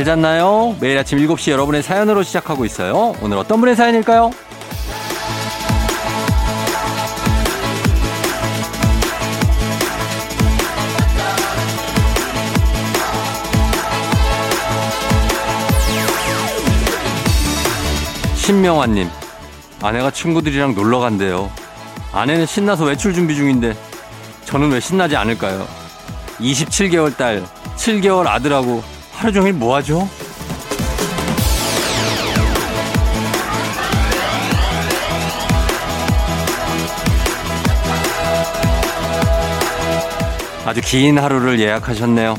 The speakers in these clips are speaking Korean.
잘 잤나요? 매일 아침 7시 여러분의 사연으로 시작하고 있어요. 오늘 어떤 분의 사연일까요? 신명환님, 아내가 친구들이랑 놀러 간대요. 아내는 신나서 외출 준비 중인데 저는 왜 신나지 않을까요? 27개월 딸, 7개월 아들하고 하루 종일 뭐 하죠? 아주 긴 하루를 예약하셨네요.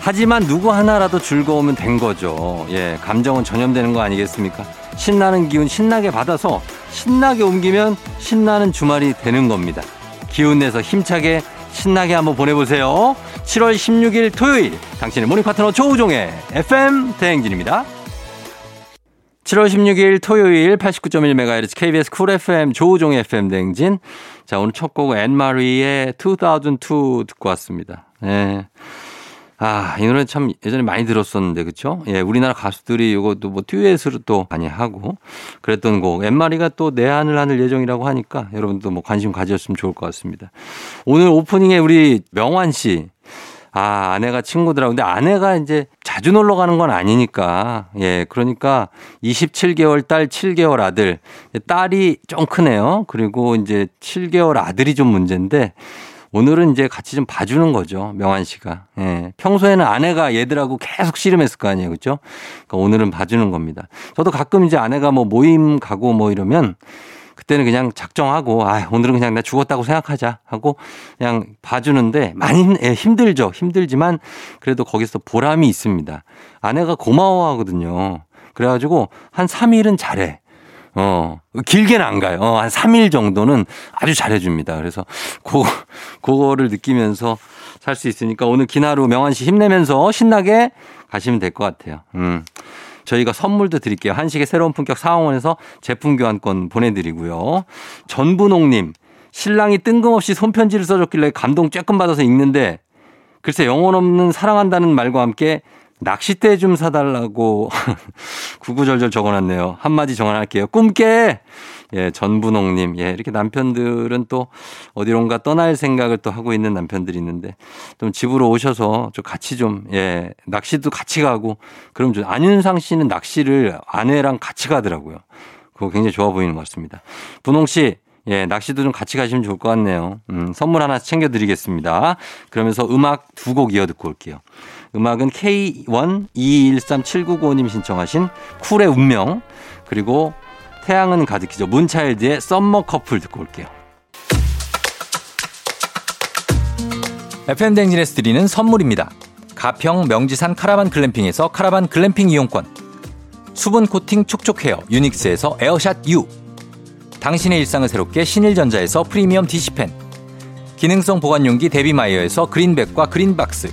하지만 누구 하나라도 즐거우면 된 거죠. 예, 감정은 전염되는 거 아니겠습니까? 신나는 기운 신나게 받아서 신나게 옮기면 신나는 주말이 되는 겁니다. 기운 내서 힘차게 신나게 한번 보내보세요. 7월 16일 토요일 당신의 morning 파트너 조우종의 FM 대행진입니다. 7월 16일 토요일 89.1MHz KBS Cool FM 조우종의 FM 대행진. 자, 오늘 첫 곡은 앤마리의 2002 듣고 왔습니다. 예. 아, 이 노래 참 예전에 많이 들었었는데, 그쵸? 예, 우리나라 가수들이 이것도 뭐 듀엣으로 또 많이 하고 그랬던 곡. 엠마리가 또 내한을 하는 예정이라고 하니까 여러분도 뭐 관심 가졌으면 좋을 것 같습니다. 오늘 오프닝에 우리 명환 씨. 아, 아내가 친구들하고. 근데 아내가 이제 자주 놀러 가는 건 아니니까. 예, 그러니까 27개월 딸, 7개월 아들. 딸이 좀 크네요. 그리고 이제 7개월 아들이 좀 문제인데 오늘은 이제 같이 좀 봐주는 거죠. 명환 씨가. 예. 평소에는 아내가 얘들하고 계속 씨름했을 거 아니에요. 그죠? 그러니까 오늘은 봐주는 겁니다. 저도 가끔 이제 아내가 뭐 모임 가고 뭐 이러면 그때는 그냥 작정하고 아 오늘은 그냥 나 죽었다고 생각하자 하고 그냥 봐주는데 많이 예, 힘들죠 힘들지만 그래도 거기서 보람이 있습니다 아내가 고마워하거든요 그래가지고 한 3일은 잘해 어, 길게는 안 가요. 어, 한 3일 정도는 아주 잘해줍니다. 그래서 그, 그거를 느끼면서 살 수 있으니까 오늘 긴 하루 명환 씨 힘내면서 신나게 가시면 될 것 같아요. 음. 저희가 선물도 드릴게요. 한식의 새로운 품격 사원에서 제품 교환권 보내드리고요. 전분홍님, 신랑이 뜬금없이 손편지를 써줬길래 감동 쬐끔 받아서 읽는데 글쎄 영혼 없는 사랑한다는 말과 함께 낚싯대 좀 사달라고 구구절절 적어놨네요. 한마디 정언할게요. 꿈깨! 예, 전분홍님. 예, 이렇게 남편들은 또 어디론가 떠날 생각을 또 하고 있는 남편들이 있는데 좀 집으로 오셔서 좀 같이 좀, 예, 낚시도 같이 가고 그럼 좀 안윤상 씨는 낚시를 아내랑 같이 가더라고요. 그거 굉장히 좋아 보이는 것 같습니다. 분홍 씨, 예, 낚시도 좀 같이 가시면 좋을 것 같네요. 음, 선물 하나 챙겨드리겠습니다. 그러면서 음악 두 곡 이어 듣고 올게요. 음악은 K122137995님 신청하신 쿨의 운명 그리고 태양은 가득히죠. 문차일드의 summer 커플 듣고 올게요. FM 대행진에서 드리는 선물입니다. 가평 명지산 카라반 글램핑에서 카라반 글램핑 이용권 수분 코팅 촉촉 헤어 유닉스에서 에어샷 U 당신의 일상을 새롭게 신일전자에서 프리미엄 디시펜 기능성 보관용기 데비마이어에서 그린백과 그린박스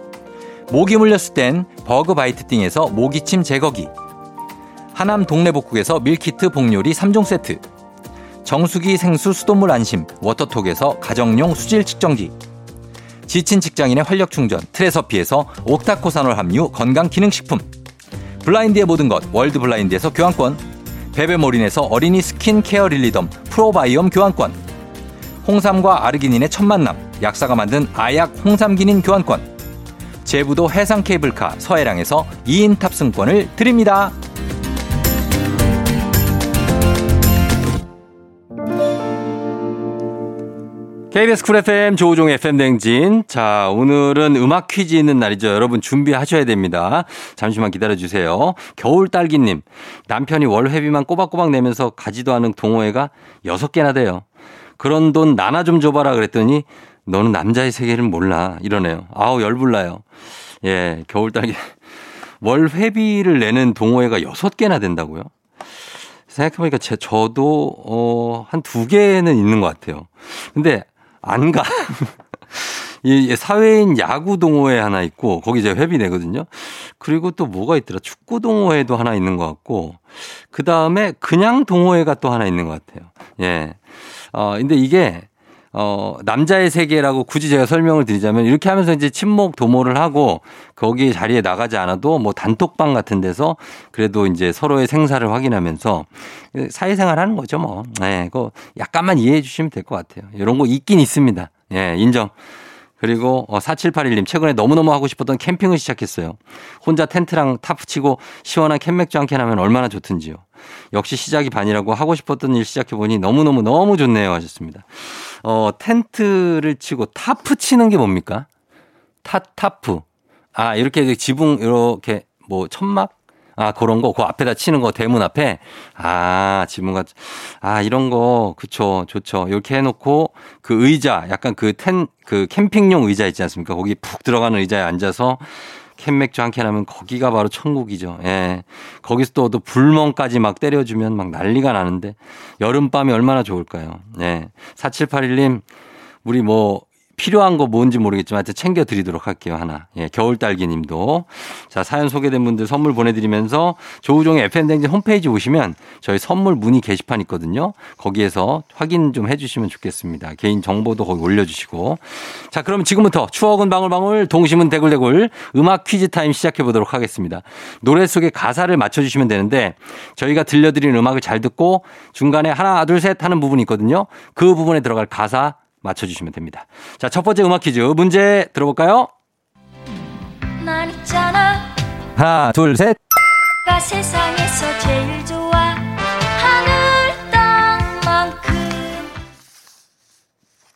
모기 물렸을 땐 버그바이트 띵에서 모기침 제거기. 하남 동네복국에서 meal kit 복요리 3종 세트. 정수기 생수 수돗물 안심 워터톡에서 가정용 수질 측정기. 지친 직장인의 활력 충전 트레서피에서 옥타코산올 함유 건강 기능식품. 블라인드의 모든 것 월드 블라인드에서 교환권. 베베몰인에서 어린이 skin care 릴리덤 프로바이옴 교환권. 홍삼과 아르기닌의 첫 만남 약사가 만든 아약 홍삼기닌 교환권 제부도 해상 케이블카 서해랑에서 2인 탑승권을 드립니다. KBS 쿨 FM 조우종 FM 댕진. 자, 오늘은 음악 퀴즈 있는 날이죠. 여러분 준비하셔야 됩니다. 잠시만 기다려주세요. 겨울 딸기님. 남편이 월회비만 꼬박꼬박 내면서 가지도 않은 동호회가 6개나 돼요. 그런 돈 나나 좀 줘봐라 그랬더니 너는 남자의 세계를 몰라. 이러네요. 아우, 열불나요. 예, 겨울 딸기. 월 회비를 내는 동호회가 6개나 된다고요? 생각해보니까 제, 저도, 어, 한 두 개는 있는 것 같아요. 근데 안 가. 이 사회인 야구 동호회 하나 있고 거기 이제 회비 내거든요. 그리고 또 뭐가 있더라? 축구 동호회도 하나 있는 것 같고 그 다음에 그냥 동호회가 또 하나 있는 것 같아요. 예. 어 근데 이게 어, 남자의 세계라고 굳이 제가 설명을 드리자면 이렇게 하면서 이제 친목 도모를 하고 거기 자리에 나가지 않아도 뭐 단톡방 같은 데서 그래도 이제 서로의 생사를 확인하면서 사회생활 하는 거죠 뭐. 네, 그거 약간만 이해해 주시면 될 것 같아요. 이런 거 있긴 있습니다. 예, 인정. 그리고 4781님 어, 최근에 너무너무 하고 싶었던 캠핑을 시작했어요. 혼자 텐트랑 타프 치고 시원한 캔맥주 한 캔 하면 얼마나 좋든지요. 역시 시작이 반이라고 하고 싶었던 일 시작해 보니 너무너무 너무 좋네요 하셨습니다. 어, 텐트를 치고 타프 치는 게 뭡니까? 타, 타프. 아, 이렇게 지붕, 이렇게 뭐 천막? 아, 그런 거, 그 앞에다 치는 거, 대문 앞에. 아, 같, 아, 이런 거, 그쵸, 좋죠. 이렇게 해놓고 그 의자, 약간 그 텐, 그 캠핑용 의자 있지 않습니까? 거기 푹 들어가는 의자에 앉아서 캔맥주 한 캔 하면 거기가 바로 천국이죠. 예. 거기서 또, 또 불멍까지 막 때려주면 막 난리가 나는데 여름밤이 얼마나 좋을까요? 예. 4781님, 우리 뭐 필요한 거 뭔지 모르겠지만 하여튼 챙겨드리도록 할게요. 하나. 예, 겨울딸기 님도. 자, 사연 소개된 분들 선물 보내드리면서 조우종의 FM댕진 홈페이지 오시면 저희 선물 문의 게시판 있거든요. 거기에서 확인 좀 해주시면 좋겠습니다. 개인 정보도 거기 올려주시고. 자, 그럼 지금부터 추억은 방울방울, 동심은 대굴대굴 음악 퀴즈 타임 시작해 보도록 하겠습니다. 노래 속에 가사를 맞춰주시면 되는데 저희가 들려드리는 음악을 잘 듣고 중간에 하나, 둘, 셋 하는 부분이 있거든요. 그 부분에 들어갈 가사 맞춰주시면 됩니다. 자, 첫 번째 음악 퀴즈 문제 들어볼까요? 난 있잖아. 하나, 둘, 셋.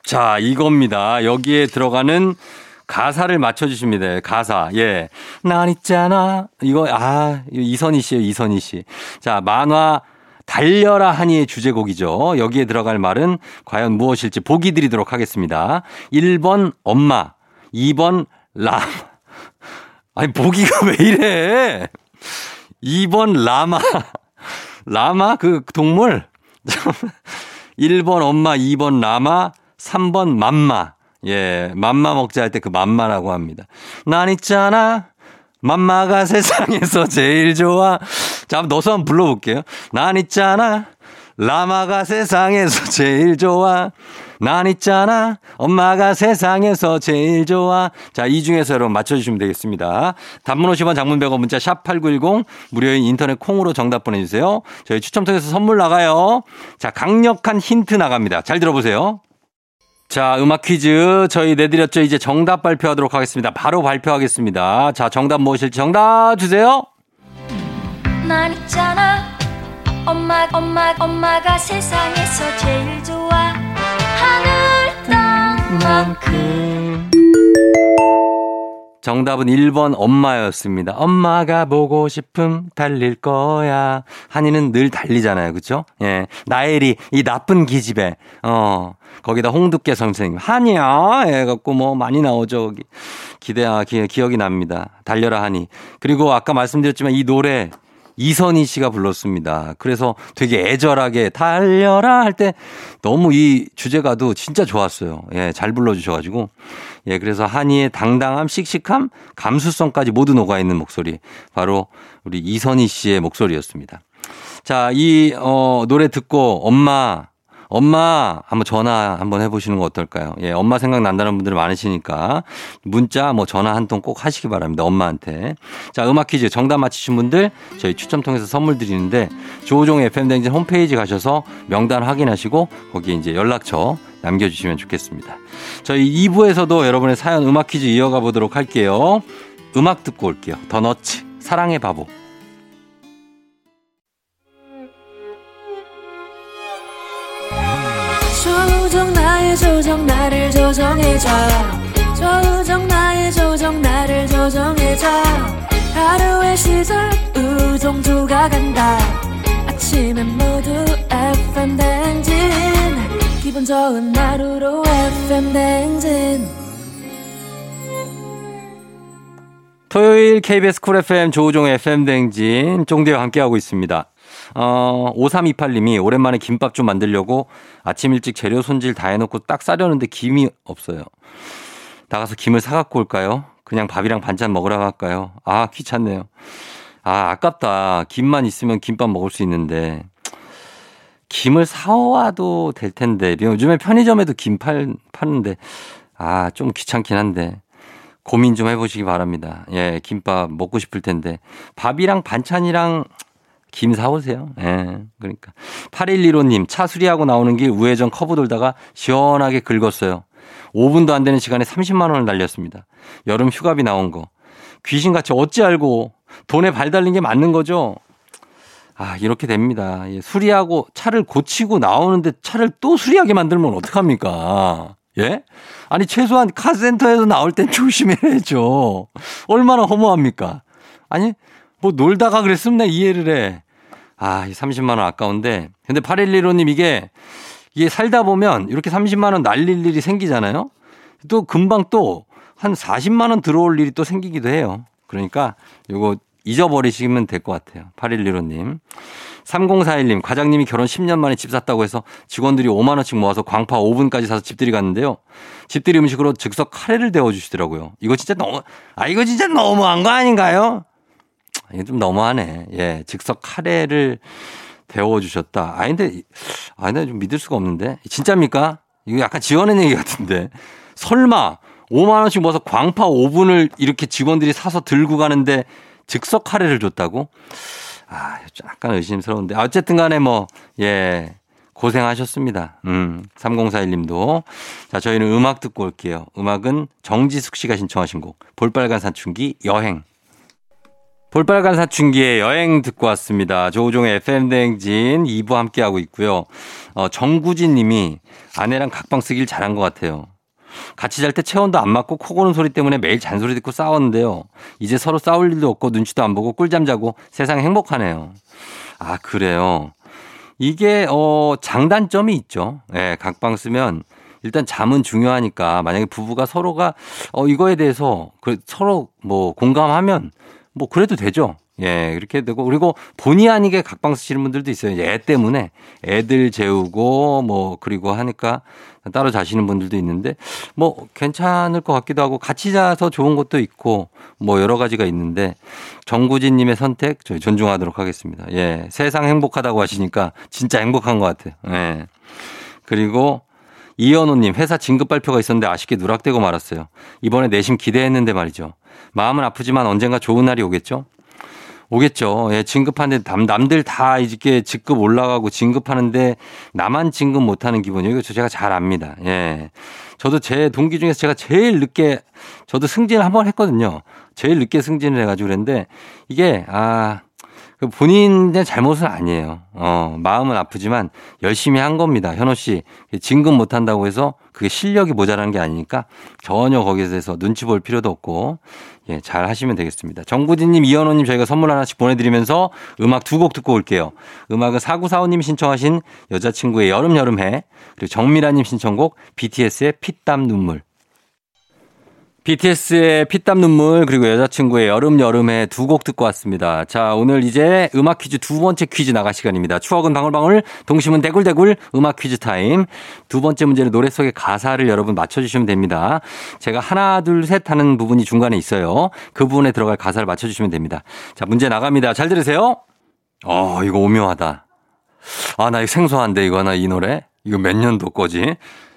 자, 이겁니다. 여기에 들어가는 가사를 맞춰주십니다. 가사. 예. 난 있잖아. 이거, 아, 이선희 씨예요 이선희 씨. 자, 만화 달려라 하니의 주제곡이죠. 여기에 들어갈 말은 과연 무엇일지 보기 드리도록 하겠습니다. 1번 엄마, 2번 람. 아니, 보기가 왜 이래? 2번 라마. 라마? 그 동물? 1번 엄마, 2번 라마, 3번 맘마. 예, 맘마 먹자 할 때 그 맘마라고 합니다. 난 있잖아. 맘마가 세상에서 제일 좋아. 자, 한번 넣어서 한번 불러볼게요. 난 있잖아. 라마가 세상에서 제일 좋아. 난 있잖아. 엄마가 세상에서 제일 좋아. 자, 이 중에서 여러분 맞춰주시면 되겠습니다. 단문 50원 장문 100원 문자 샵8910 무료인 인터넷 콩으로 정답 보내주세요. 저희 추첨 통해서 선물 나가요. 자, 강력한 힌트 나갑니다. 잘 들어보세요. 자, 음악 퀴즈 저희 내드렸죠. 이제 정답 발표하도록 하겠습니다. 바로 발표하겠습니다. 자, 정답 무엇일지 정답 주세요. 난 있잖아. 엄마, 엄마, 엄마가 세상에서 제일 좋아. 하늘 땅만큼. 정답은 1번 엄마였습니다. 엄마가 보고 싶음 달릴 거야. 한이는 늘 달리잖아요. 그쵸? 예. 나엘이 이 나쁜 기집애. 어. 거기다 홍두깨 선생님. 한이야. 해갖고 뭐 많이 나오죠. 기대, 아, 기, 기억이 납니다. 달려라 하니. 그리고 아까 말씀드렸지만 이 노래 이선희 씨가 불렀습니다. 그래서 되게 애절하게 달려라 할 때 너무 이 주제가도 진짜 좋았어요. 예, 잘 불러주셔가지고. 예, 그래서 한이의 당당함, 씩씩함, 감수성까지 모두 녹아있는 목소리. 바로 우리 이선희 씨의 목소리였습니다. 자, 이, 어, 노래 듣고 엄마, 엄마 한번 전화 한번 해보시는 거 어떨까요? 예, 엄마 생각난다는 분들이 많으시니까 문자 뭐 전화 한 통 꼭 하시기 바랍니다. 엄마한테. 자, 음악 퀴즈 정답 맞히신 분들 저희 추첨 통해서 선물 드리는데 조우종 FM 댕진 홈페이지 가셔서 명단 확인하시고 거기에 이제 연락처 남겨주시면 좋겠습니다. 저희 2부에서도 여러분의 사연 음악 퀴즈 이어가 보도록 할게요. 음악 듣고 올게요. 더 너치 사랑의 바보. 조정 나를 조정해줘. 조정 나의 조정 나를 조정해줘. 하루의 시절 우정조가 간다. 아침엔 모두 FM 댕진. 기분 좋은 하루로 FM 댕진. 토요일 KBS 쿨 FM 조우종 FM 댕진. 쫑대와 함께하고 있습니다. 어, 5328님이 오랜만에 김밥 좀 만들려고 아침 일찍 재료 손질 다 해놓고 딱 싸려는데 김이 없어요. 나가서 김을 사갖고 올까요? 그냥 밥이랑 반찬 먹으러 갈까요? 아, 귀찮네요. 아, 아깝다. 김만 있으면 김밥 먹을 수 있는데. 김을 사와도 될 텐데. 요즘에 편의점에도 김 팔, 파는데. 아, 좀 귀찮긴 한데. 고민 좀 해보시기 바랍니다. 예, 김밥 먹고 싶을 텐데. 밥이랑 반찬이랑 김 사오세요. 예, 그러니까. 8115님, 차 수리하고 나오는 길 우회전 커브 돌다가 시원하게 긁었어요. 5분도 안 되는 시간에 30만 원을 날렸습니다. 여름 휴가비 나온 거. 귀신같이 어찌 알고 돈에 발 달린 게 맞는 거죠? 아, 이렇게 됩니다. 예, 수리하고 차를 고치고 나오는데 차를 또 수리하게 만들면 어떡합니까? 예? 아니, 최소한 카센터에서 나올 땐 조심해야죠. 얼마나 허무합니까? 아니, 뭐 놀다가 그랬으면 내 이해를 해. 아, 이 30만원 아까운데. 근데 8115님 이게, 이게 살다 보면 이렇게 30만원 날릴 일이 생기잖아요? 또 금방 또 한 40만원 들어올 일이 또 생기기도 해요. 그러니까 요거 잊어버리시면 될 것 같아요. 8115님. 3041님, 과장님이 결혼 10년 만에 집 샀다고 해서 직원들이 5만원씩 모아서 광파 5분까지 사서 집들이 갔는데요. 집들이 음식으로 즉석 카레를 데워주시더라고요. 이거 진짜 너무, 아, 이거 진짜 너무한 거 아닌가요? 이게 좀 너무하네. 예, 즉석 카레를 데워주셨다. 아, 근데, 아, 근데 좀 믿을 수가 없는데. 진짜입니까? 이거 약간 지어낸 얘기 같은데. 설마 5만원씩 모아서 광파 5분을 이렇게 직원들이 사서 들고 가는데 즉석 카레를 줬다고? 아, 약간 의심스러운데. 어쨌든 간에 뭐, 예. 고생하셨습니다. 음, 3041님도. 자, 저희는 음악 듣고 올게요. 음악은 정지숙 씨가 신청하신 곡, 볼빨간 사춘기 여행. 볼빨간 사춘기의 여행 듣고 왔습니다. 조우종의 FM대행진 2부 함께하고 있고요. 어, 정구진 님이 아내랑 각방 쓰길 잘한 것 같아요. 같이 잘 때 체온도 안 맞고 코 고는 소리 때문에 매일 잔소리 듣고 싸웠는데요. 이제 서로 싸울 일도 없고 눈치도 안 보고 꿀잠 자고 세상 행복하네요. 아, 그래요. 이게, 어, 장단점이 있죠. 예, 네, 각방 쓰면 일단 잠은 중요하니까 만약에 부부가 서로가 어, 이거에 대해서 그 서로 뭐 공감하면 뭐 그래도 되죠. 예, 이렇게 되고 그리고 본의 아니게 각방 쓰시는 분들도 있어요. 애 때문에 애들 재우고 뭐 그리고 하니까 따로 자시는 분들도 있는데 뭐 괜찮을 것 같기도 하고 같이 자서 좋은 것도 있고 뭐 여러 가지가 있는데 정구진 님의 선택 저희 존중하도록 하겠습니다. 예. 세상 행복하다고 하시니까 진짜 행복한 것 같아요. 예. 그리고 이현우님 회사 진급 발표가 있었는데 아쉽게 누락되고 말았어요. 이번에 내심 기대했는데 말이죠. 마음은 아프지만 언젠가 좋은 날이 오겠죠? 오겠죠. 예, 진급하는데 남, 남들 다 이렇게 직급 올라가고 진급하는데 나만 진급 못하는 기분이에요. 이거 제가 잘 압니다. 예. 저도 제 동기 중에서 제가 제일 늦게 저도 승진을 한 번 했거든요. 제일 늦게 승진을 해가지고 그랬는데 이게 아그 본인의 잘못은 아니에요. 어, 마음은 아프지만 열심히 한 겁니다. 현호 씨. 진급 못 한다고 해서 그게 실력이 모자란 게 아니니까 전혀 거기에 대해서 눈치 볼 필요도 없고 예, 잘 하시면 되겠습니다. 정구진님, 이현호님 저희가 선물 하나씩 보내드리면서 음악 두 곡 듣고 올게요. 음악은 4945님 신청하신 여자친구의 여름 여름해 그리고 정미라님 신청곡 BTS의 피땀 눈물 BTS의 피땀 눈물 그리고 여자친구의 여름 여름해 두 곡 듣고 왔습니다. 자 오늘 이제 음악 퀴즈 두 번째 퀴즈 나갈 시간입니다. 추억은 방울방울 동심은 대굴대굴 음악 퀴즈 타임 두 번째 문제는 노래 속의 가사를 여러분 맞춰주시면 됩니다. 제가 하나 둘 셋 하는 부분이 중간에 있어요. 그 부분에 들어갈 가사를 맞춰주시면 됩니다. 자 문제 나갑니다. 잘 들으세요. 어 이거 오묘하다. 아 나 이거 생소한데 이거 하나 이 노래 이거 몇 년도 거지?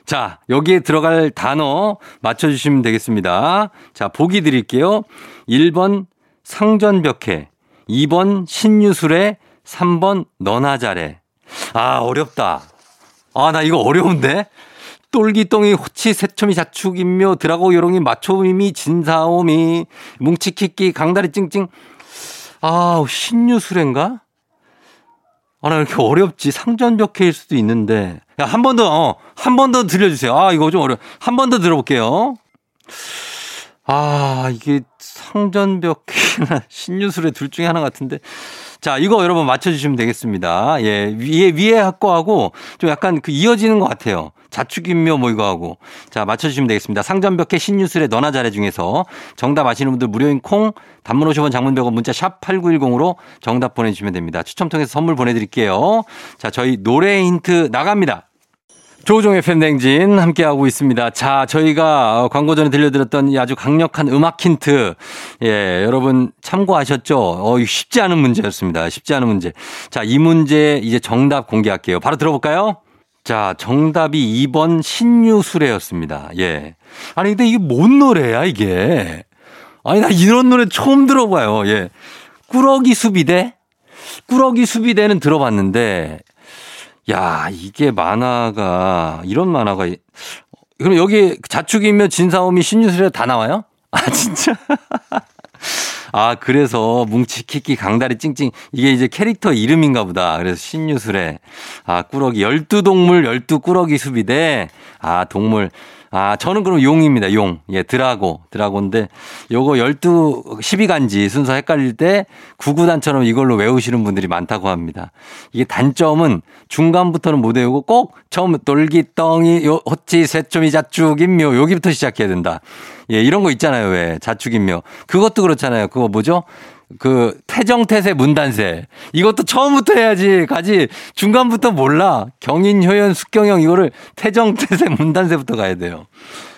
자, 여기에 들어갈 단어 맞춰주시면 되겠습니다. 자, 보기 드릴게요. 1번 상전벽해, 2번 신유술에, 3번 너나 잘해. 아, 어렵다. 아, 나 이거 어려운데? 똘기똥이 호치 새초미 자축 인묘 드라고 요롱이 마초미 진사오미 뭉치키끼 강다리 찡찡 아 신유술인가 아, 나 이렇게 어렵지. 상전벽해일 수도 있는데. 야, 한 번 더, 어, 한 번 더 들려주세요. 아, 이거 좀 어려. 한번 더 들어볼게요. 아, 이게 상전벽해나 신유술의 둘 중에 하나 같은데. 자, 이거 여러분 맞춰주시면 되겠습니다. 예, 위에, 위에 학과하고 좀 약간 그 이어지는 것 같아요. 자축인묘 뭐 이거 하고. 자, 맞춰주시면 되겠습니다. 상전벽해 신유술의 너나 잘해 중에서 정답 아시는 분들 무료인 콩, 단문 50원 장문 100원 문자 샵 8910으로 정답 보내주시면 됩니다. 추첨 통해서 선물 보내드릴게요. 자, 저희 노래 힌트 나갑니다. 조종의 팬댕진 함께하고 있습니다. 자, 저희가 광고 전에 들려드렸던 이 아주 강력한 음악 힌트. 예, 여러분 참고하셨죠? 어, 쉽지 않은 문제였습니다. 쉽지 않은 문제. 자, 이 문제 이제 정답 공개할게요. 바로 들어볼까요? 자, 정답이 2번 신유술래였습니다. 예. 아니, 근데 이게 뭔 노래야, 이게? 아니, 나 이런 노래 처음 들어봐요. 예. 꾸러기 수비대? 꾸러기 수비대는 들어봤는데, 야, 이게 만화가, 이런 만화가, 그럼 여기 자축이며 진사오미 신유술에 다 나와요? 아, 진짜? 아, 그래서 뭉치키키 강다리 찡찡 이게 이제 캐릭터 이름인가 보다. 그래서 신유술에 아, 꾸러기 12동물 12꾸러기 수비대. 아, 동물 아, 저는 그럼 용입니다. 용. 예, 드라고. 드라고인데 요거 12, 12간지 순서 헷갈릴 때 구구단처럼 이걸로 외우시는 분들이 많다고 합니다. 이게 단점은 중간부터는 못 외우고 꼭 처음 돌기덩이 요 호치 쇠초미 자축인묘 여기부터 시작해야 된다. 예, 이런 거 있잖아요. 왜 자축인묘. 그것도 그렇잖아요. 그거 뭐죠? 그 태정태세 문단세 이것도 처음부터 해야지 가지 중간부터 몰라 경인 효연 숙경영 이거를 태정태세 문단세부터 가야 돼요.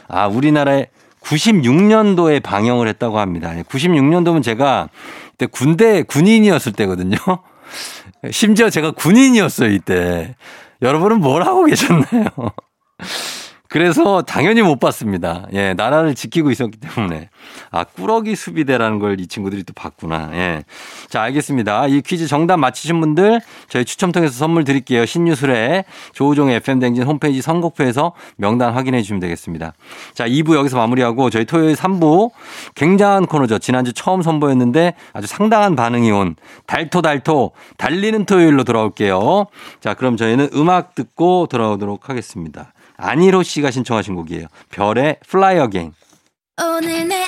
아 우리나라에 96년도에 방영을 했다고 합니다. 96년도면 제가 그때 군대 군인이었을 때거든요. 심지어 제가 군인이었어요 이때. 여러분은 뭘 하고 계셨나요? 그래서 당연히 못 봤습니다. 예, 나라를 지키고 있었기 때문에. 아, 꾸러기 수비대라는 걸 이 친구들이 또 봤구나. 예. 자, 알겠습니다. 이 퀴즈 정답 맞히신 분들 저희 추첨 통해서 선물 드릴게요. 신뉴스에 조우종의 FM댕진 홈페이지 선곡표에서 명단 확인해 주시면 되겠습니다. 자, 2부 여기서 마무리하고 저희 토요일 3부 굉장한 코너죠. 지난주 처음 선보였는데 아주 상당한 반응이 온 달토 달토 달리는 토요일로 돌아올게요. 자, 그럼 저희는 음악 듣고 돌아오도록 하겠습니다. 안희로 씨가 신청하신 곡이에요. 별의 Fly Again. 오늘 내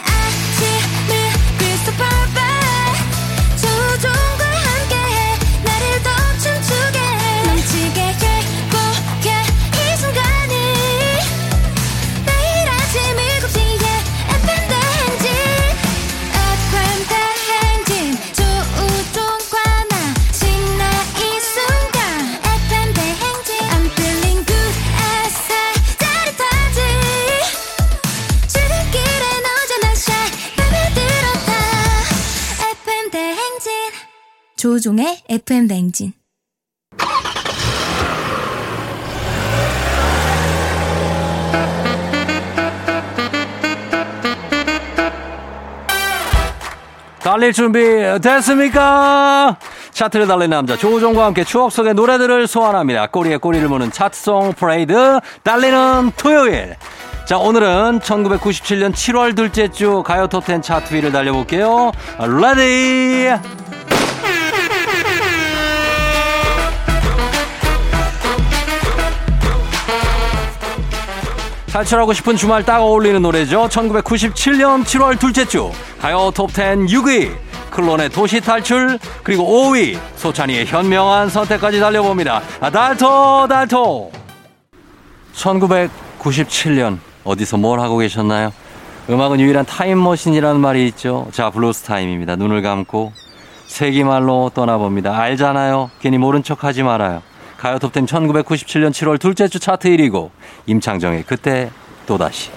조종의 FM 냉진. 달릴 준비 됐습니까? 차트를 달린 남자 조종과 함께 추억 속의 노래들을 소환합니다. 꼬리에 꼬리를 무는 차트송 프레이드 달리는 토요일. 자 오늘은 1997년 7월 둘째 주 가요 톱10 차트 위를 달려볼게요. Ready 탈출하고 싶은 주말 딱 어울리는 노래죠. 1997년 7월 둘째 주 가요 톱10 6위 클론의 도시 탈출 그리고 5위 소찬휘의 현명한 선택까지 달려봅니다. 아, 달토 달토 1997년 어디서 뭘 하고 계셨나요? 음악은 유일한 타임머신이라는 말이 있죠. 자 블루스 타임입니다. 눈을 감고 세기말로 떠나봅니다. 알잖아요. 괜히 모른 척 하지 말아요. 가요 톱텐 1997년 7월 둘째 주 차트 1위곡 임창정의 그때 또다시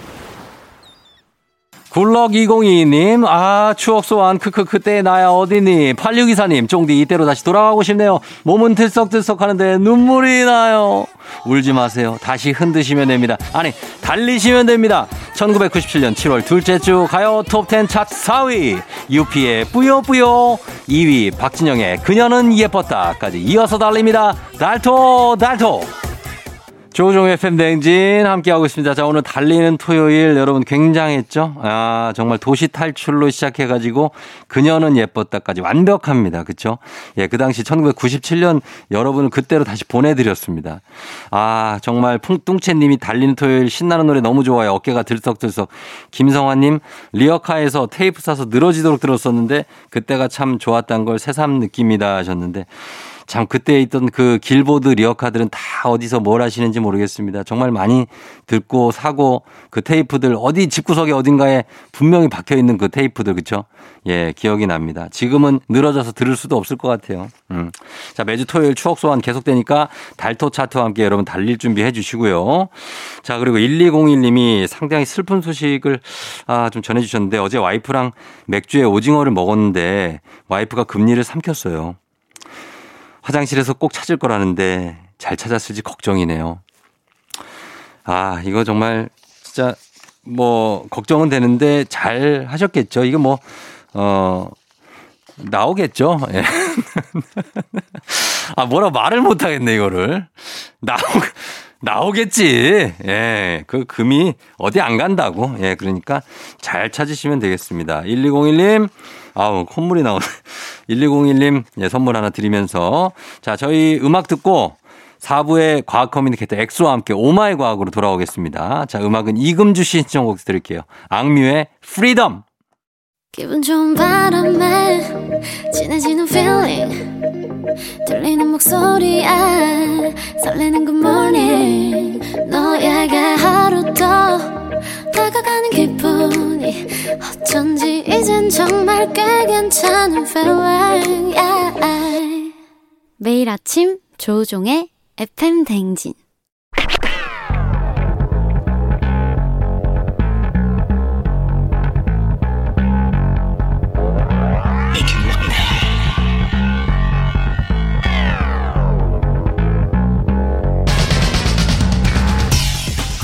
good luck 2022님, 아, 추억 소환, 크크, 그때 나야 어디니? 8624님, 쫑디 이때로 다시 돌아가고 싶네요. 몸은 들썩들썩 하는데 눈물이 나요. 울지 마세요. 다시 흔드시면 됩니다. 아니, 달리시면 됩니다. 1997년 7월 둘째 주 가요 톱10 차트 4위, 유피의 뿌요뿌요, 2위, 박진영의 그녀는 예뻤다까지 이어서 달립니다. 달토, 달토. 조종의 대행진 함께하고 있습니다. 자, 오늘 달리는 토요일 여러분 굉장했죠? 아, 정말 도시 탈출로 시작해가지고 그녀는 예뻤다까지 완벽합니다. 그쵸? 예, 그 당시 1997년 여러분을 그때로 다시 보내드렸습니다. 아, 정말 풍뚱채님이 달리는 토요일 신나는 노래 너무 좋아요. 어깨가 들썩들썩. 김성환님, 리어카에서 테이프 사서 늘어지도록 들었었는데 그때가 참 좋았단 걸 새삼 느낍니다 하셨는데 참 그때 있던 그 길보드 리어카들은 다 어디서 뭘 하시는지 모르겠습니다. 정말 많이 듣고 사고 그 테이프들 어디 집구석에 어딘가에 분명히 박혀 있는 그 테이프들 그쵸? 예, 기억이 납니다. 지금은 늘어져서 들을 수도 없을 것 같아요. 음. 자, 매주 토요일 추억 소환 계속되니까 달토 차트와 함께 여러분 달릴 준비해 주시고요. 자, 그리고 1201님이 상당히 슬픈 소식을 아, 좀 전해 주셨는데 어제 와이프랑 맥주에 오징어를 먹었는데 와이프가 금리를 삼켰어요. 화장실에서 꼭 찾을 거라는데 잘 찾았을지 걱정이네요. 아, 이거 정말 진짜 뭐 걱정은 되는데 잘 하셨겠죠. 이거 뭐, 어, 나오겠죠. 예. 아, 뭐라 말을 못 하겠네, 이거를. 나오, 나오겠지. 예. 그 금이 어디 안 간다고. 예. 그러니까 잘 찾으시면 되겠습니다. 1201님, 아우, 콧물이 나오네. 1201님, 예, 선물 하나 드리면서. 자, 저희 음악 듣고 4부에 과학 communicator 엑소와 함께 oh my 과학으로 돌아오겠습니다. 자, 음악은 이금주 씨 신청곡 드릴게요. 악뮤의 Freedom. 기분 좋은 바람에 진해지는 feeling 들리는 목소리에 설레는 good 정말 꽤 괜찮은 feeling yeah. 매일 아침 조우종의 FM 댕진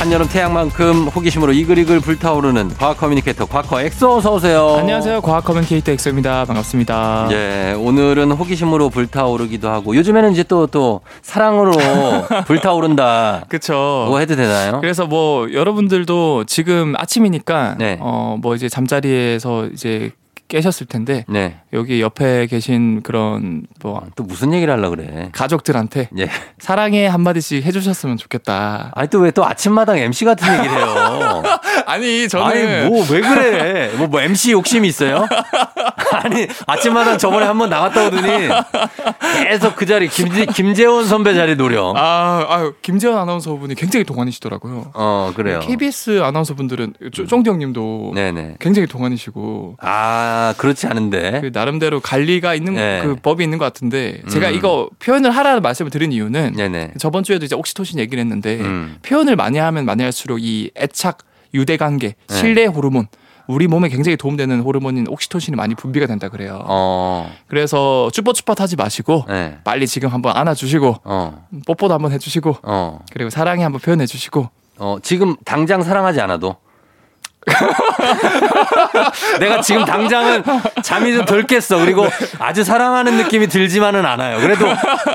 한여름 태양만큼 호기심으로 이글이글 불타오르는 과학 communicator 과커 엑소 어서 오세요. 안녕하세요. 과학 communicator 엑소입니다. 반갑습니다. 예, 오늘은 호기심으로 불타오르기도 하고 요즘에는 이제 또또 사랑으로 불타오른다. 그쵸. 뭐 해도 되나요? 그래서 뭐 여러분들도 지금 아침이니까 네. 어뭐 이제 잠자리에서 이제 깨셨을 텐데 네. 여기 옆에 계신 그런 뭐 또 무슨 얘기를 하려 그래? 가족들한테 예. 사랑의 한마디씩 해주셨으면 좋겠다. 아니 또 왜 또 아침마당 MC 같은 얘기를 해요? 아니 저는 아니 뭐 왜 그래? 뭐, 뭐 MC 욕심이 있어요? 아니 아침마당 저번에 한 번 나갔다 오더니 계속 그 자리 김재, 김재원 선배 자리 노려. 아, 아유, 김재원 아나운서분이 굉장히 동안이시더라고요. 어 그래요. KBS 아나운서분들은 쪼- 쫑디 형님도 네네. 굉장히 동안이시고 아 그렇지 않은데. 그 나름대로 관리가 있는 네. 그 법이 있는 것 같은데 제가 음. 이거 표현을 하라는 말씀을 드린 이유는 네네. 저번 주에도 이제 옥시토신 얘기를 했는데 음. 표현을 많이 하면 많이 할수록 이 애착, 유대 관계, 네. 신뢰 호르몬 우리 몸에 굉장히 도움되는 호르몬인 옥시토신이 많이 분비가 된다 그래요. 어. 그래서 쭈뼛쭈뼛 하지 마시고 네. 빨리 지금 한번 안아주시고 어. 뽀뽀도 한번 해주시고 어. 그리고 사랑해 한번 표현해주시고 어, 지금 당장 사랑하지 않아도. 내가 지금 당장은 잠이 좀 덜 깼어. 그리고 아주 사랑하는 느낌이 들지만은 않아요. 그래도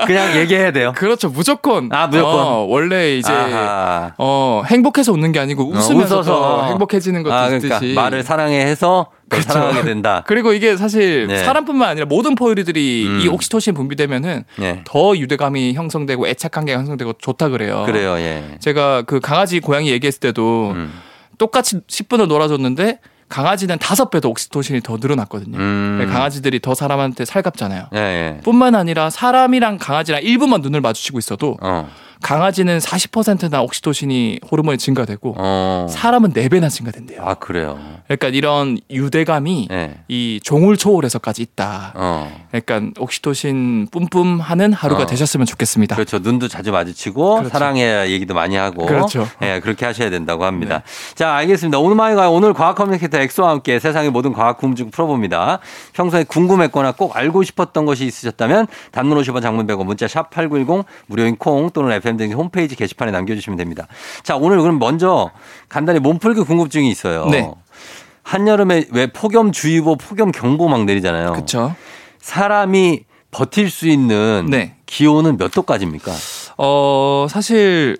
그냥 얘기해야 돼요. 그렇죠 무조건 아, 무조건. 어, 원래 이제 아하. 어 행복해서 웃는 게 아니고 웃으면서 더 행복해지는 것도 아, 있듯이 그러니까 말을 사랑해 해서 또 그렇죠. 사랑하게 된다. 그리고 이게 사실 네. 사람뿐만 아니라 모든 포유류들이 음. 이 옥시토신 분비되면은 예. 더 유대감이 형성되고 애착 관계가 형성되고 좋다 그래요. 그래요, 예. 제가 그 강아지 고양이 얘기했을 때도 음. 똑같이 10분을 놀아줬는데 강아지는 다섯 배더 옥시토신이 더 늘어났거든요. 음. 강아지들이 더 사람한테 살갑잖아요. 예, 예. 뿐만 아니라 사람이랑 강아지랑 1분만 눈을 마주치고 있어도 어. 강아지는 40%나 옥시토신이 호르몬이 증가되고 어. 사람은 4배나 증가된대요. 아, 그래요. 그러니까 이런 유대감이 예. 이 종을 초월해서까지 있다. 어. 약간 옥시토신 뿜뿜하는 하루가 어. 되셨으면 좋겠습니다. 그렇죠. 눈도 자주 마주치고 그렇죠. 사랑해 얘기도 많이 하고. 그렇죠. 예, 그렇게 하셔야 된다고 합니다. 자, 알겠습니다. 오늘 마이 가 오늘 과학 communicator 엑소와 함께 세상의 모든 과학 궁금증 풀어봅니다. 평소에 궁금했거나 꼭 알고 싶었던 것이 있으셨다면 단문 50원 장문 100원 문자 샵 8910 무료인 콩 또는 FM등 홈페이지 게시판에 남겨주시면 됩니다. 자, 오늘 그럼 먼저 간단히 몸풀기 궁금증이 있어요. 네. 한여름에 왜 폭염주의보, 폭염경보 막 내리잖아요. 그렇죠. 사람이 버틸 수 있는 네. 기온은 몇 도까지입니까? 어 사실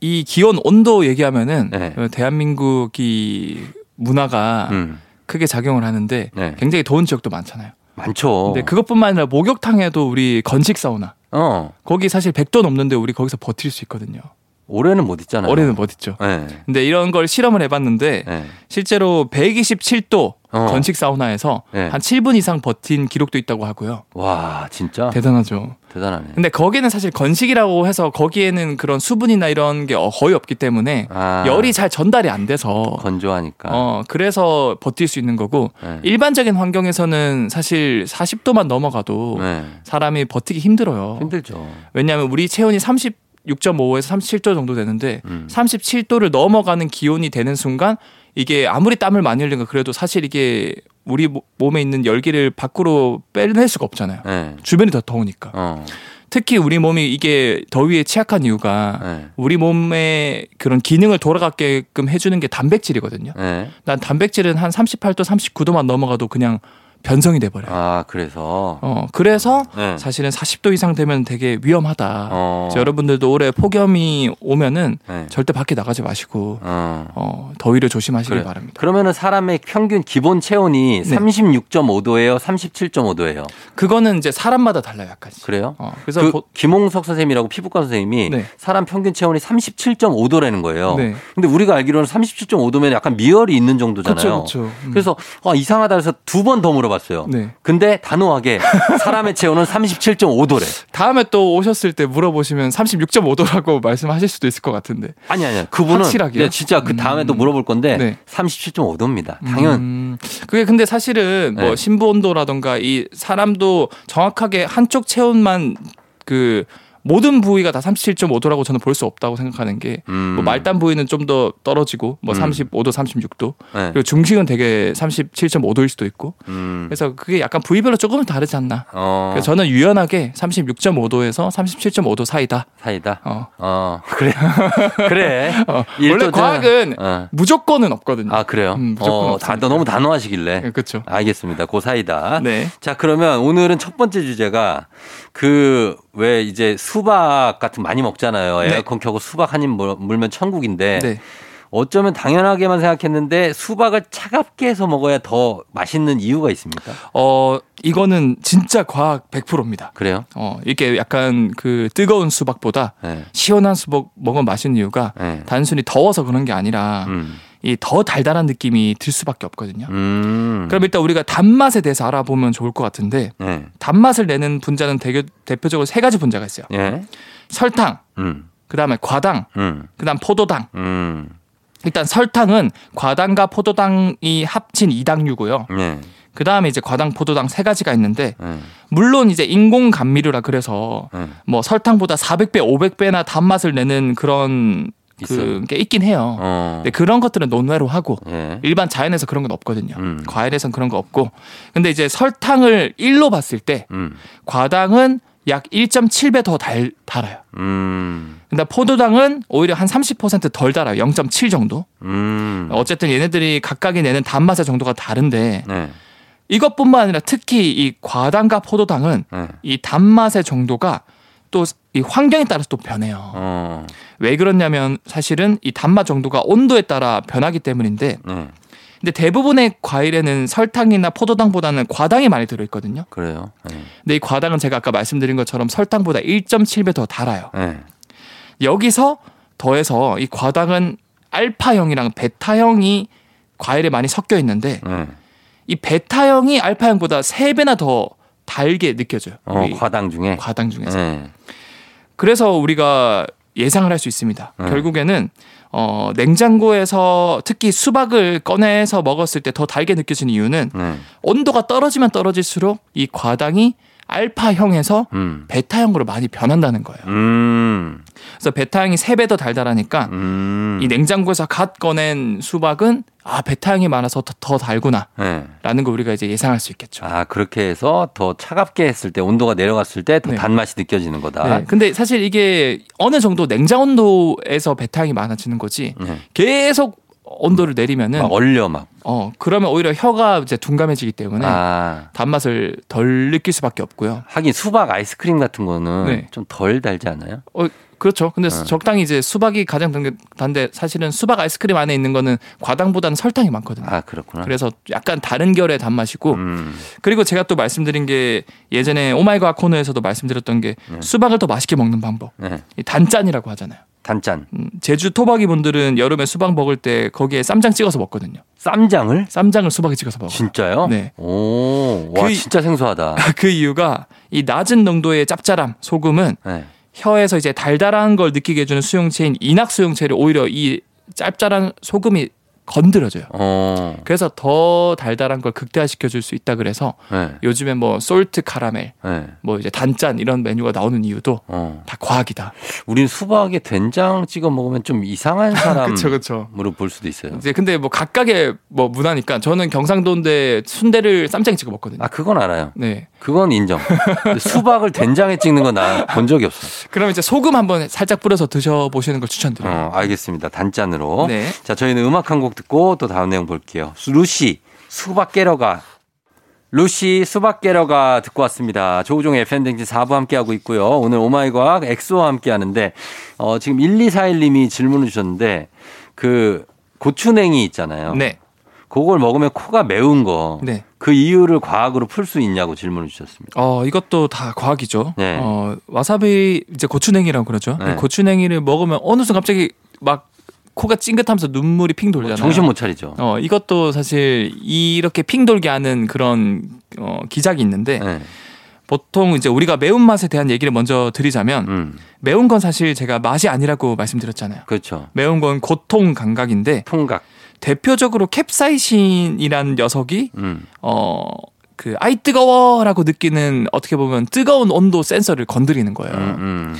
이 기온 온도 얘기하면은 네. 어, 대한민국이 문화가 음, 크게 작용을 하는데 네. 굉장히 더운 지역도 많잖아요. 많죠. 근데 그것뿐만 아니라 목욕탕에도 우리 건식 사우나 어, 거기 사실 100도 넘는데 우리 거기서 버틸 수 있거든요. 올해는 못 있잖아요. 올해는 못 있죠. 네. 근데 이런 걸 실험을 해봤는데 네. 실제로 127도 어. 건식 사우나에서 네. 한 7분 이상 버틴 기록도 있다고 하고요. 와, 진짜 대단하죠. 대단하네. 근데 거기는 사실 건식이라고 해서 거기에는 그런 수분이나 이런 게 어, 거의 없기 때문에 아, 열이 잘 전달이 안 돼서 건조하니까. 어 그래서 버틸 수 있는 거고 네. 일반적인 환경에서는 사실 40도만 넘어가도 네. 사람이 버티기 힘들어요. 힘들죠. 왜냐하면 우리 체온이 36.5에서 37도 정도 되는데 음. 37도를 넘어가는 기온이 되는 순간 이게 아무리 땀을 많이 흘린가 그래도 사실 이게 우리 모- 몸에 있는 열기를 밖으로 빼낼 수가 없잖아요. 네. 주변이 더 더우니까. 어. 특히 우리 몸이 이게 더위에 취약한 이유가 네. 우리 몸의 그런 기능을 돌아가게끔 해주는 게 단백질이거든요. 네. 난 단백질은 한 38도, 39도만 넘어가도 그냥 변성이 돼버려요. 아, 그래서 어, 그래서 네. 사실은 40도 이상 되면 되게 위험하다. 어. 여러분들도 올해 폭염이 오면은 네. 절대 밖에 나가지 마시고 어. 어, 더위를 조심하시길 그래. 바랍니다. 그러면은 사람의 평균 기본 체온이 네. 36.5도예요, 37.5도예요. 그거는 이제 사람마다 달라요, 약간씩. 그래요? 어, 그래서 그 보- 김홍석 선생님이라고 피부과 선생님이 네. 사람 평균 체온이 37.5도라는 거예요. 네. 근데 우리가 알기로는 37.5도면 약간 미열이 있는 정도잖아요. 그렇죠, 그렇죠. 그래서 아, 이상하다 해서 두 번 더 물어봤어요. 네. 근데 단호하게 사람의 체온은 37.5도래. 다음에 또 오셨을 때 물어보시면 36.5도라고 말씀하실 수도 있을 것 같은데. 아니 아니야. 그분은 확실하게요? 네, 진짜 그 다음에 또 음. 물어볼 건데 네. 37.5도입니다. 당연. 음, 그게 근데 사실은 뭐 네. 신부 온도라던가 이 사람도 정확하게 한쪽 체온만 그 모든 부위가 다 37.5도라고 저는 볼 수 없다고 생각하는 게뭐 음. 말단 부위는 좀 더 떨어지고 뭐 음. 35도, 36도 네. 그리고 중식은 되게 37.5도일 수도 있고 음. 그래서 그게 약간 부위별로 조금은 다르지 않나. 어. 그래서 저는 유연하게 36.5도에서 37.5도 사이다. 사이다. 어. 어. 그래. 그래. 어, 원래 과학은 어. 무조건은 없거든요. 아 그래요? 음, 무조건 어. 다, 너무 단호하시길래. 그렇죠. 알겠습니다. 그 사이다. 네. 자, 그러면 오늘은 첫 번째 주제가 그 왜 이제 수박 같은 많이 먹잖아요. 네. 에어컨 켜고 수박 한 입 물면 천국인데 네. 어쩌면 당연하게만 생각했는데 수박을 차갑게 해서 먹어야 더 맛있는 이유가 있습니까? 어, 이거는 진짜 과학 100%입니다. 그래요? 어, 이게 약간 그 뜨거운 수박보다 네. 시원한 수박 먹으면 맛있는 이유가 네. 단순히 더워서 그런 게 아니라 음. 이 더 달달한 느낌이 들 수밖에 없거든요. 음. 그럼 일단 우리가 단맛에 대해서 알아보면 좋을 것 같은데 네. 단맛을 내는 분자는 대개, 대표적으로 세 가지 분자가 있어요. 예. 설탕, 음. 그다음에 과당, 음. 그다음 포도당. 음. 일단 설탕은 과당과 포도당이 합친 이당류고요. 네. 그다음에 이제 과당, 포도당 세 가지가 있는데 네. 물론 이제 인공 감미료라 그래서 네. 뭐 설탕보다 400배, 500배나 단맛을 내는 그런 있어요. 그 게 있긴 해요. 어. 근데 그런 것들은 논외로 하고 예. 일반 자연에서 그런 건 없거든요. 음. 과일에선 그런 거 없고. 근데 이제 설탕을 1로 봤을 때 음. 과당은 약 1.7배 더 달, 달아요. 음. 근데 포도당은 오히려 한 30%덜 달아요. 0.7 정도. 음. 어쨌든 얘네들이 각각이 내는 단맛의 정도가 다른데 네. 이것뿐만 아니라 특히 이 과당과 포도당은 네. 이 단맛의 정도가 또 이 환경에 따라서 또 변해요. 어. 왜 그러냐면 사실은 이 단맛 정도가 온도에 따라 변하기 때문인데 네. 근데 대부분의 과일에는 설탕이나 포도당보다는 과당이 많이 들어있거든요. 그래요. 네. 근데 이 과당은 제가 아까 말씀드린 것처럼 설탕보다 1.7배 더 달아요. 네. 여기서 더해서 이 과당은 알파형이랑 베타형이 과일에 많이 섞여 있는데 네. 이 베타형이 알파형보다 3배나 더 달게 느껴져요. 어, 과당 중에. 과당 중에서. 네. 그래서 우리가 예상을 할 수 있습니다. 네. 결국에는 어, 냉장고에서 특히 수박을 꺼내서 먹었을 때 더 달게 느껴지는 이유는 네. 온도가 떨어지면 떨어질수록 이 과당이 알파형에서 음. 베타형으로 많이 변한다는 거예요. 음. 그래서 베타형이 3배 더 달달하니까 음. 이 냉장고에서 갓 꺼낸 수박은 아 베타형이 많아서 더, 더 달구나라는 네. 걸 우리가 이제 예상할 수 있겠죠. 아, 그렇게 해서 더 차갑게 했을 때 온도가 내려갔을 때더 네. 단맛이 느껴지는 거다. 네. 근데 사실 이게 어느 정도 냉장 온도에서 베타형이 많아지는 거지 네. 계속 온도를 내리면은 막 얼려 막. 어 그러면 오히려 혀가 이제 둔감해지기 때문에 아. 단맛을 덜 느낄 수밖에 없고요. 하긴 수박 아이스크림 같은 거는 네. 좀덜 달지 않아요? 어 그렇죠. 근데 어. 적당히 이제 수박이 가장 단- 단데 사실은 수박 아이스크림 안에 있는 거는 과당보다는 설탕이 많거든요. 아, 그렇구나. 그래서 약간 다른 결의 단맛이고 음. 그리고 제가 또 말씀드린 게 예전에 oh my god 코너에서도 말씀드렸던 게 네. 수박을 더 맛있게 먹는 방법. 네. 이 단짠이라고 하잖아요. 단짠. 음, 제주 토박이 분들은 여름에 수박 먹을 때 거기에 쌈장 찍어서 먹거든요. 쌈장을? 쌈장을 수박에 찍어서 먹어요. 진짜요? 네. 오, 와, 그- 진짜 생소하다. 그 이유가 이 낮은 농도의 짭짤함 소금은 네. 혀에서 이제 달달한 걸 느끼게 해주는 수용체인 ENaC 수용체를 오히려 이 짭짤한 소금이 건드려줘요. 어, 그래서 더 달달한 걸 극대화시켜 줄 수 있다 그래서 네. 요즘에 뭐 솔트 카라멜, 네. 뭐 이제 단짠 이런 메뉴가 나오는 이유도 어. 다 과학이다. 우린 수박에 된장 찍어 먹으면 좀 이상한 사람으로 그렇죠. 볼 수도 있어요. 이제 근데 뭐 각각의 뭐 문화니까 저는 경상도인데 순대를 쌈장에 찍어 먹거든요. 아, 그건 알아요. 네. 그건 인정. 수박을 된장에 찍는 건 나 본 적이 없어. 그럼 이제 소금 한번 살짝 뿌려서 드셔 보시는 걸 추천드려요. 어, 알겠습니다. 단짠으로. 네. 자, 저희는 음악 한곡 듣고 또 다음 내용 볼게요. 루시, 수박 깨러 가. 루시, 수박 깨러가 듣고 왔습니다. 조우종의 FM대행진 4부 함께하고 있고요. 오늘 오마이과학 엑소와 함께 하는데, 어, 지금 1241님이 질문을 주셨는데, 그, 고추냉이 있잖아요. 네. 그걸 먹으면 코가 매운 거. 네. 그 이유를 과학으로 풀 수 있냐고 질문을 주셨습니다. 어, 이것도 다 과학이죠. 네. 어, 와사비 이제 고추냉이라고 그러죠. 네. 고추냉이를 먹으면 어느 순간 갑자기 막 코가 찡긋하면서 눈물이 핑 돌잖아요. 정신 못 차리죠. 어, 이것도 사실 이렇게 핑 돌게 하는 그런 어, 기작이 있는데 네. 보통 이제 우리가 매운맛에 대한 얘기를 먼저 드리자면 음, 매운 건 사실 제가 맛이 아니라고 말씀드렸잖아요. 그렇죠. 매운 건 고통 감각인데 통각. 대표적으로 캡사이신이라는 녀석이 음, 어, 그 아이 뜨거워라고 느끼는 어떻게 보면 뜨거운 온도 센서를 건드리는 거예요. 음, 음.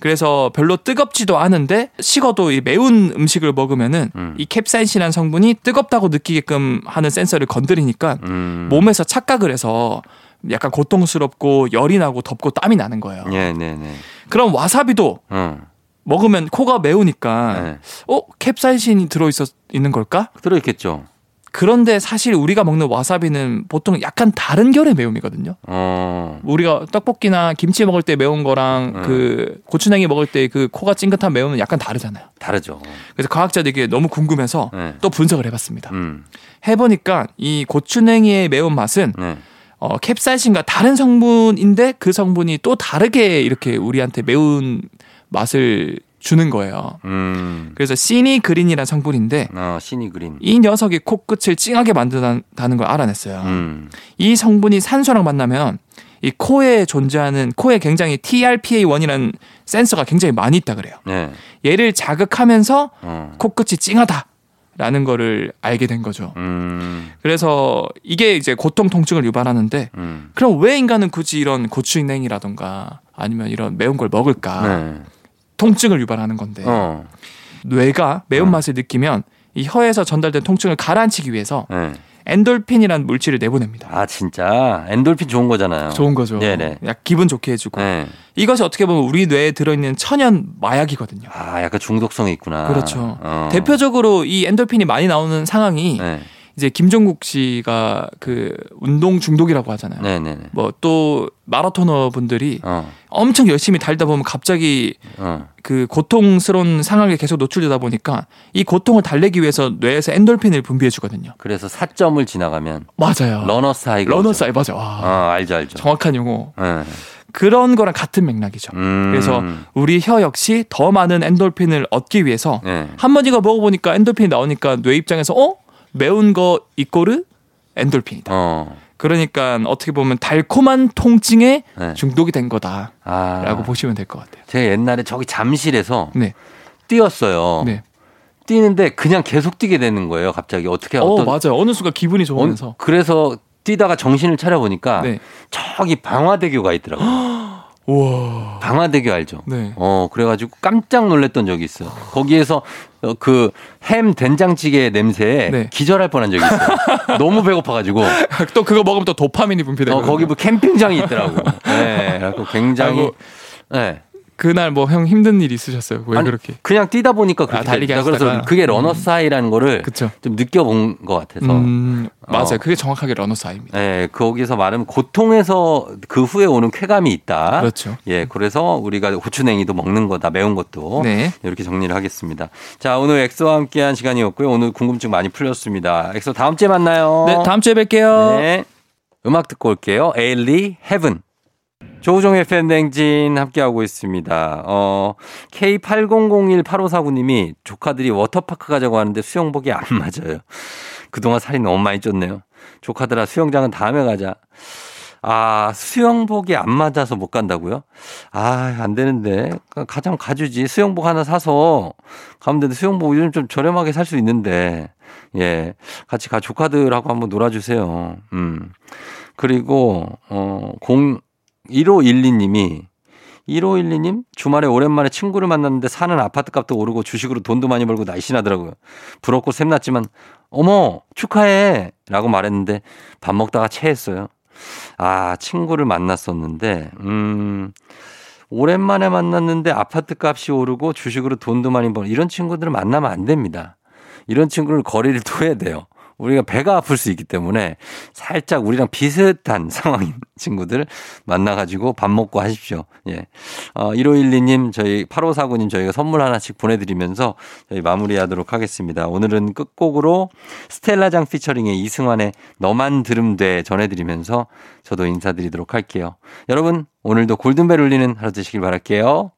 그래서 별로 뜨겁지도 않은데 식어도 이 매운 음식을 먹으면은 음. 이 캡사이신이라는 성분이 뜨겁다고 느끼게끔 하는 센서를 건드리니까 음. 몸에서 착각을 해서 약간 고통스럽고 열이 나고 덥고 땀이 나는 거예요. 네, 네, 네. 그럼 와사비도 어. 먹으면 코가 매우니까 네. 어 캡사이신이 들어 있었 있는 걸까? 들어 있겠죠. 그런데 사실 우리가 먹는 와사비는 보통 약간 다른 결의 매움이거든요. 어. 우리가 떡볶이나 김치 먹을 때 매운 거랑 음. 그 고추냉이 먹을 때 그 코가 찡긋한 매움은 약간 다르잖아요. 다르죠. 그래서 과학자들이 너무 궁금해서 네. 또 분석을 해봤습니다. 음. 해보니까 이 고추냉이의 매운 맛은 네. 어, 캡사이신과 다른 성분인데 그 성분이 또 다르게 이렇게 우리한테 매운 맛을 주는 거예요. 음. 그래서 시니그린이라는 성분인데 어, 시니 그린. 이 녀석이 코끝을 찡하게 만든다는 걸 알아냈어요. 음. 이 성분이 산소랑 만나면 이 코에 존재하는 코에 굉장히 TRPA1이라는 센서가 굉장히 많이 있다 그래요. 네. 얘를 자극하면서 어. 코끝이 찡하다 라는 거를 알게 된 거죠. 음. 그래서 이게 이제 고통 통증을 유발하는데 음. 그럼 왜 인간은 굳이 이런 고추냉이라던가 아니면 이런 매운 걸 먹을까? 네. 통증을 유발하는 건데 어. 뇌가 매운맛을 느끼면 이 혀에서 전달된 통증을 가라앉히기 위해서 네. 엔돌핀이라는 물질을 내보냅니다. 아, 진짜. 엔돌핀 좋은 거잖아요. 좋은 거죠. 네네. 약 기분 좋게 해주고 네. 이것이 어떻게 보면 우리 뇌에 들어있는 천연 마약이거든요. 아, 약간 중독성이 있구나. 그렇죠. 어. 대표적으로 이 엔돌핀이 많이 나오는 상황이 네. 이제 김종국 씨가 그 운동 중독이라고 하잖아요. 네, 네, 네. 뭐 또 마라토너 분들이 어. 엄청 열심히 달다 보면 갑자기 어. 그 고통스러운 상황에 계속 노출되다 보니까 이 고통을 달래기 위해서 뇌에서 엔돌핀을 분비해 주거든요. 그래서 사점을 지나가면 맞아요. runner's high가 오죠. runner's high 맞아. 와, 어, 알죠, 알죠. 정확한 용어. 네. 그런 거랑 같은 맥락이죠. 음. 그래서 우리 혀 역시 더 많은 엔돌핀을 얻기 위해서 네. 한번 이거 먹어보니까 엔돌핀이 나오니까 뇌 입장에서 어 매운 거 이꼬르 엔돌핀이다. 어. 그러니까 어떻게 보면 달콤한 통증에 네. 중독이 된 거다라고 아. 보시면 될 것 같아요. 제가 옛날에 저기 잠실에서 네, 뛰었어요. 네. 뛰는데 그냥 계속 뛰게 되는 거예요. 갑자기 어떻게 어 어떤 맞아요. 어느 순간 기분이 어, 좋으면서 그래서 뛰다가 정신을 차려 보니까 네. 저기 방화대교가 있더라고요. 우와. 방화대교 알죠? 네. 어, 그래가지고 깜짝 놀랐던 적이 있어 요. 거기에서 어, 그햄 된장찌개 냄새에 네. 기절할 뻔한 적이 있어요. 너무 배고파가지고. 또 그거 먹으면 또 도파민이 분비되고. 어, 거기 뭐 캠핑장이 있더라고. 네. 그래서 굉장히. 아이고. 네. 그날 뭐 형 힘든 일 있으셨어요? 왜 아니, 그렇게? 그냥 뛰다 보니까 그렇게 아, 달리기 됐다. 그래서? 그게 runner's high라는 거를 그쵸. 좀 느껴본 것 같아서. 음, 맞아요. 어. 그게 정확하게 runner's high입니다. 예, 거기서 말하면 고통에서 그 후에 오는 쾌감이 있다. 그렇죠. 예, 그래서 우리가 고추냉이도 먹는 거다, 매운 것도. 네. 이렇게 정리를 하겠습니다. 자, 오늘 엑소와 함께한 시간이었고요. 오늘 궁금증 많이 풀렸습니다. 엑소 다음 주에 만나요. 네, 다음 주에 뵐게요. 네. 음악 듣고 올게요. 에일리 Heaven. 조우종의 FM대행진 함께하고 있습니다. 어, K80018549님이 조카들이 워터파크 가자고 하는데 수영복이 안 맞아요. 그동안 살이 너무 많이 쪘네요. 조카들아 수영장은 다음에 가자. 아, 수영복이 안 맞아서 못 간다고요? 아, 안 되는데. 가장 가주지. 수영복 하나 사서 가면 되는데 수영복 요즘 좀 저렴하게 살 수 있는데. 예. 같이 가 조카들하고 한번 놀아주세요. 음. 그리고, 어, 0, 1512님이 1512님 주말에 오랜만에 친구를 만났는데 사는 아파트 값도 오르고 주식으로 돈도 많이 벌고 날씬하더라고요. 부럽고 샘났지만 어머 축하해 라고 말했는데 밥 먹다가 체했어요. 아 친구를 만났었는데 음 오랜만에 만났는데 아파트 값이 오르고 주식으로 돈도 많이 벌고 이런 친구들을 만나면 안 됩니다. 이런 친구를 거리를 둬야 돼요. 우리가 배가 아플 수 있기 때문에 살짝 우리랑 비슷한 상황인 친구들 만나가지고 밥 먹고 하십시오. 예. 어, 1512님, 저희 8549님 저희가 선물 하나씩 보내드리면서 저희 마무리하도록 하겠습니다. 오늘은 끝곡으로 스텔라장 피처링의 이승환의 너만 들음 돼 전해드리면서 저도 인사드리도록 할게요. 여러분, 오늘도 골든벨 울리는 하루 되시길 바랄게요.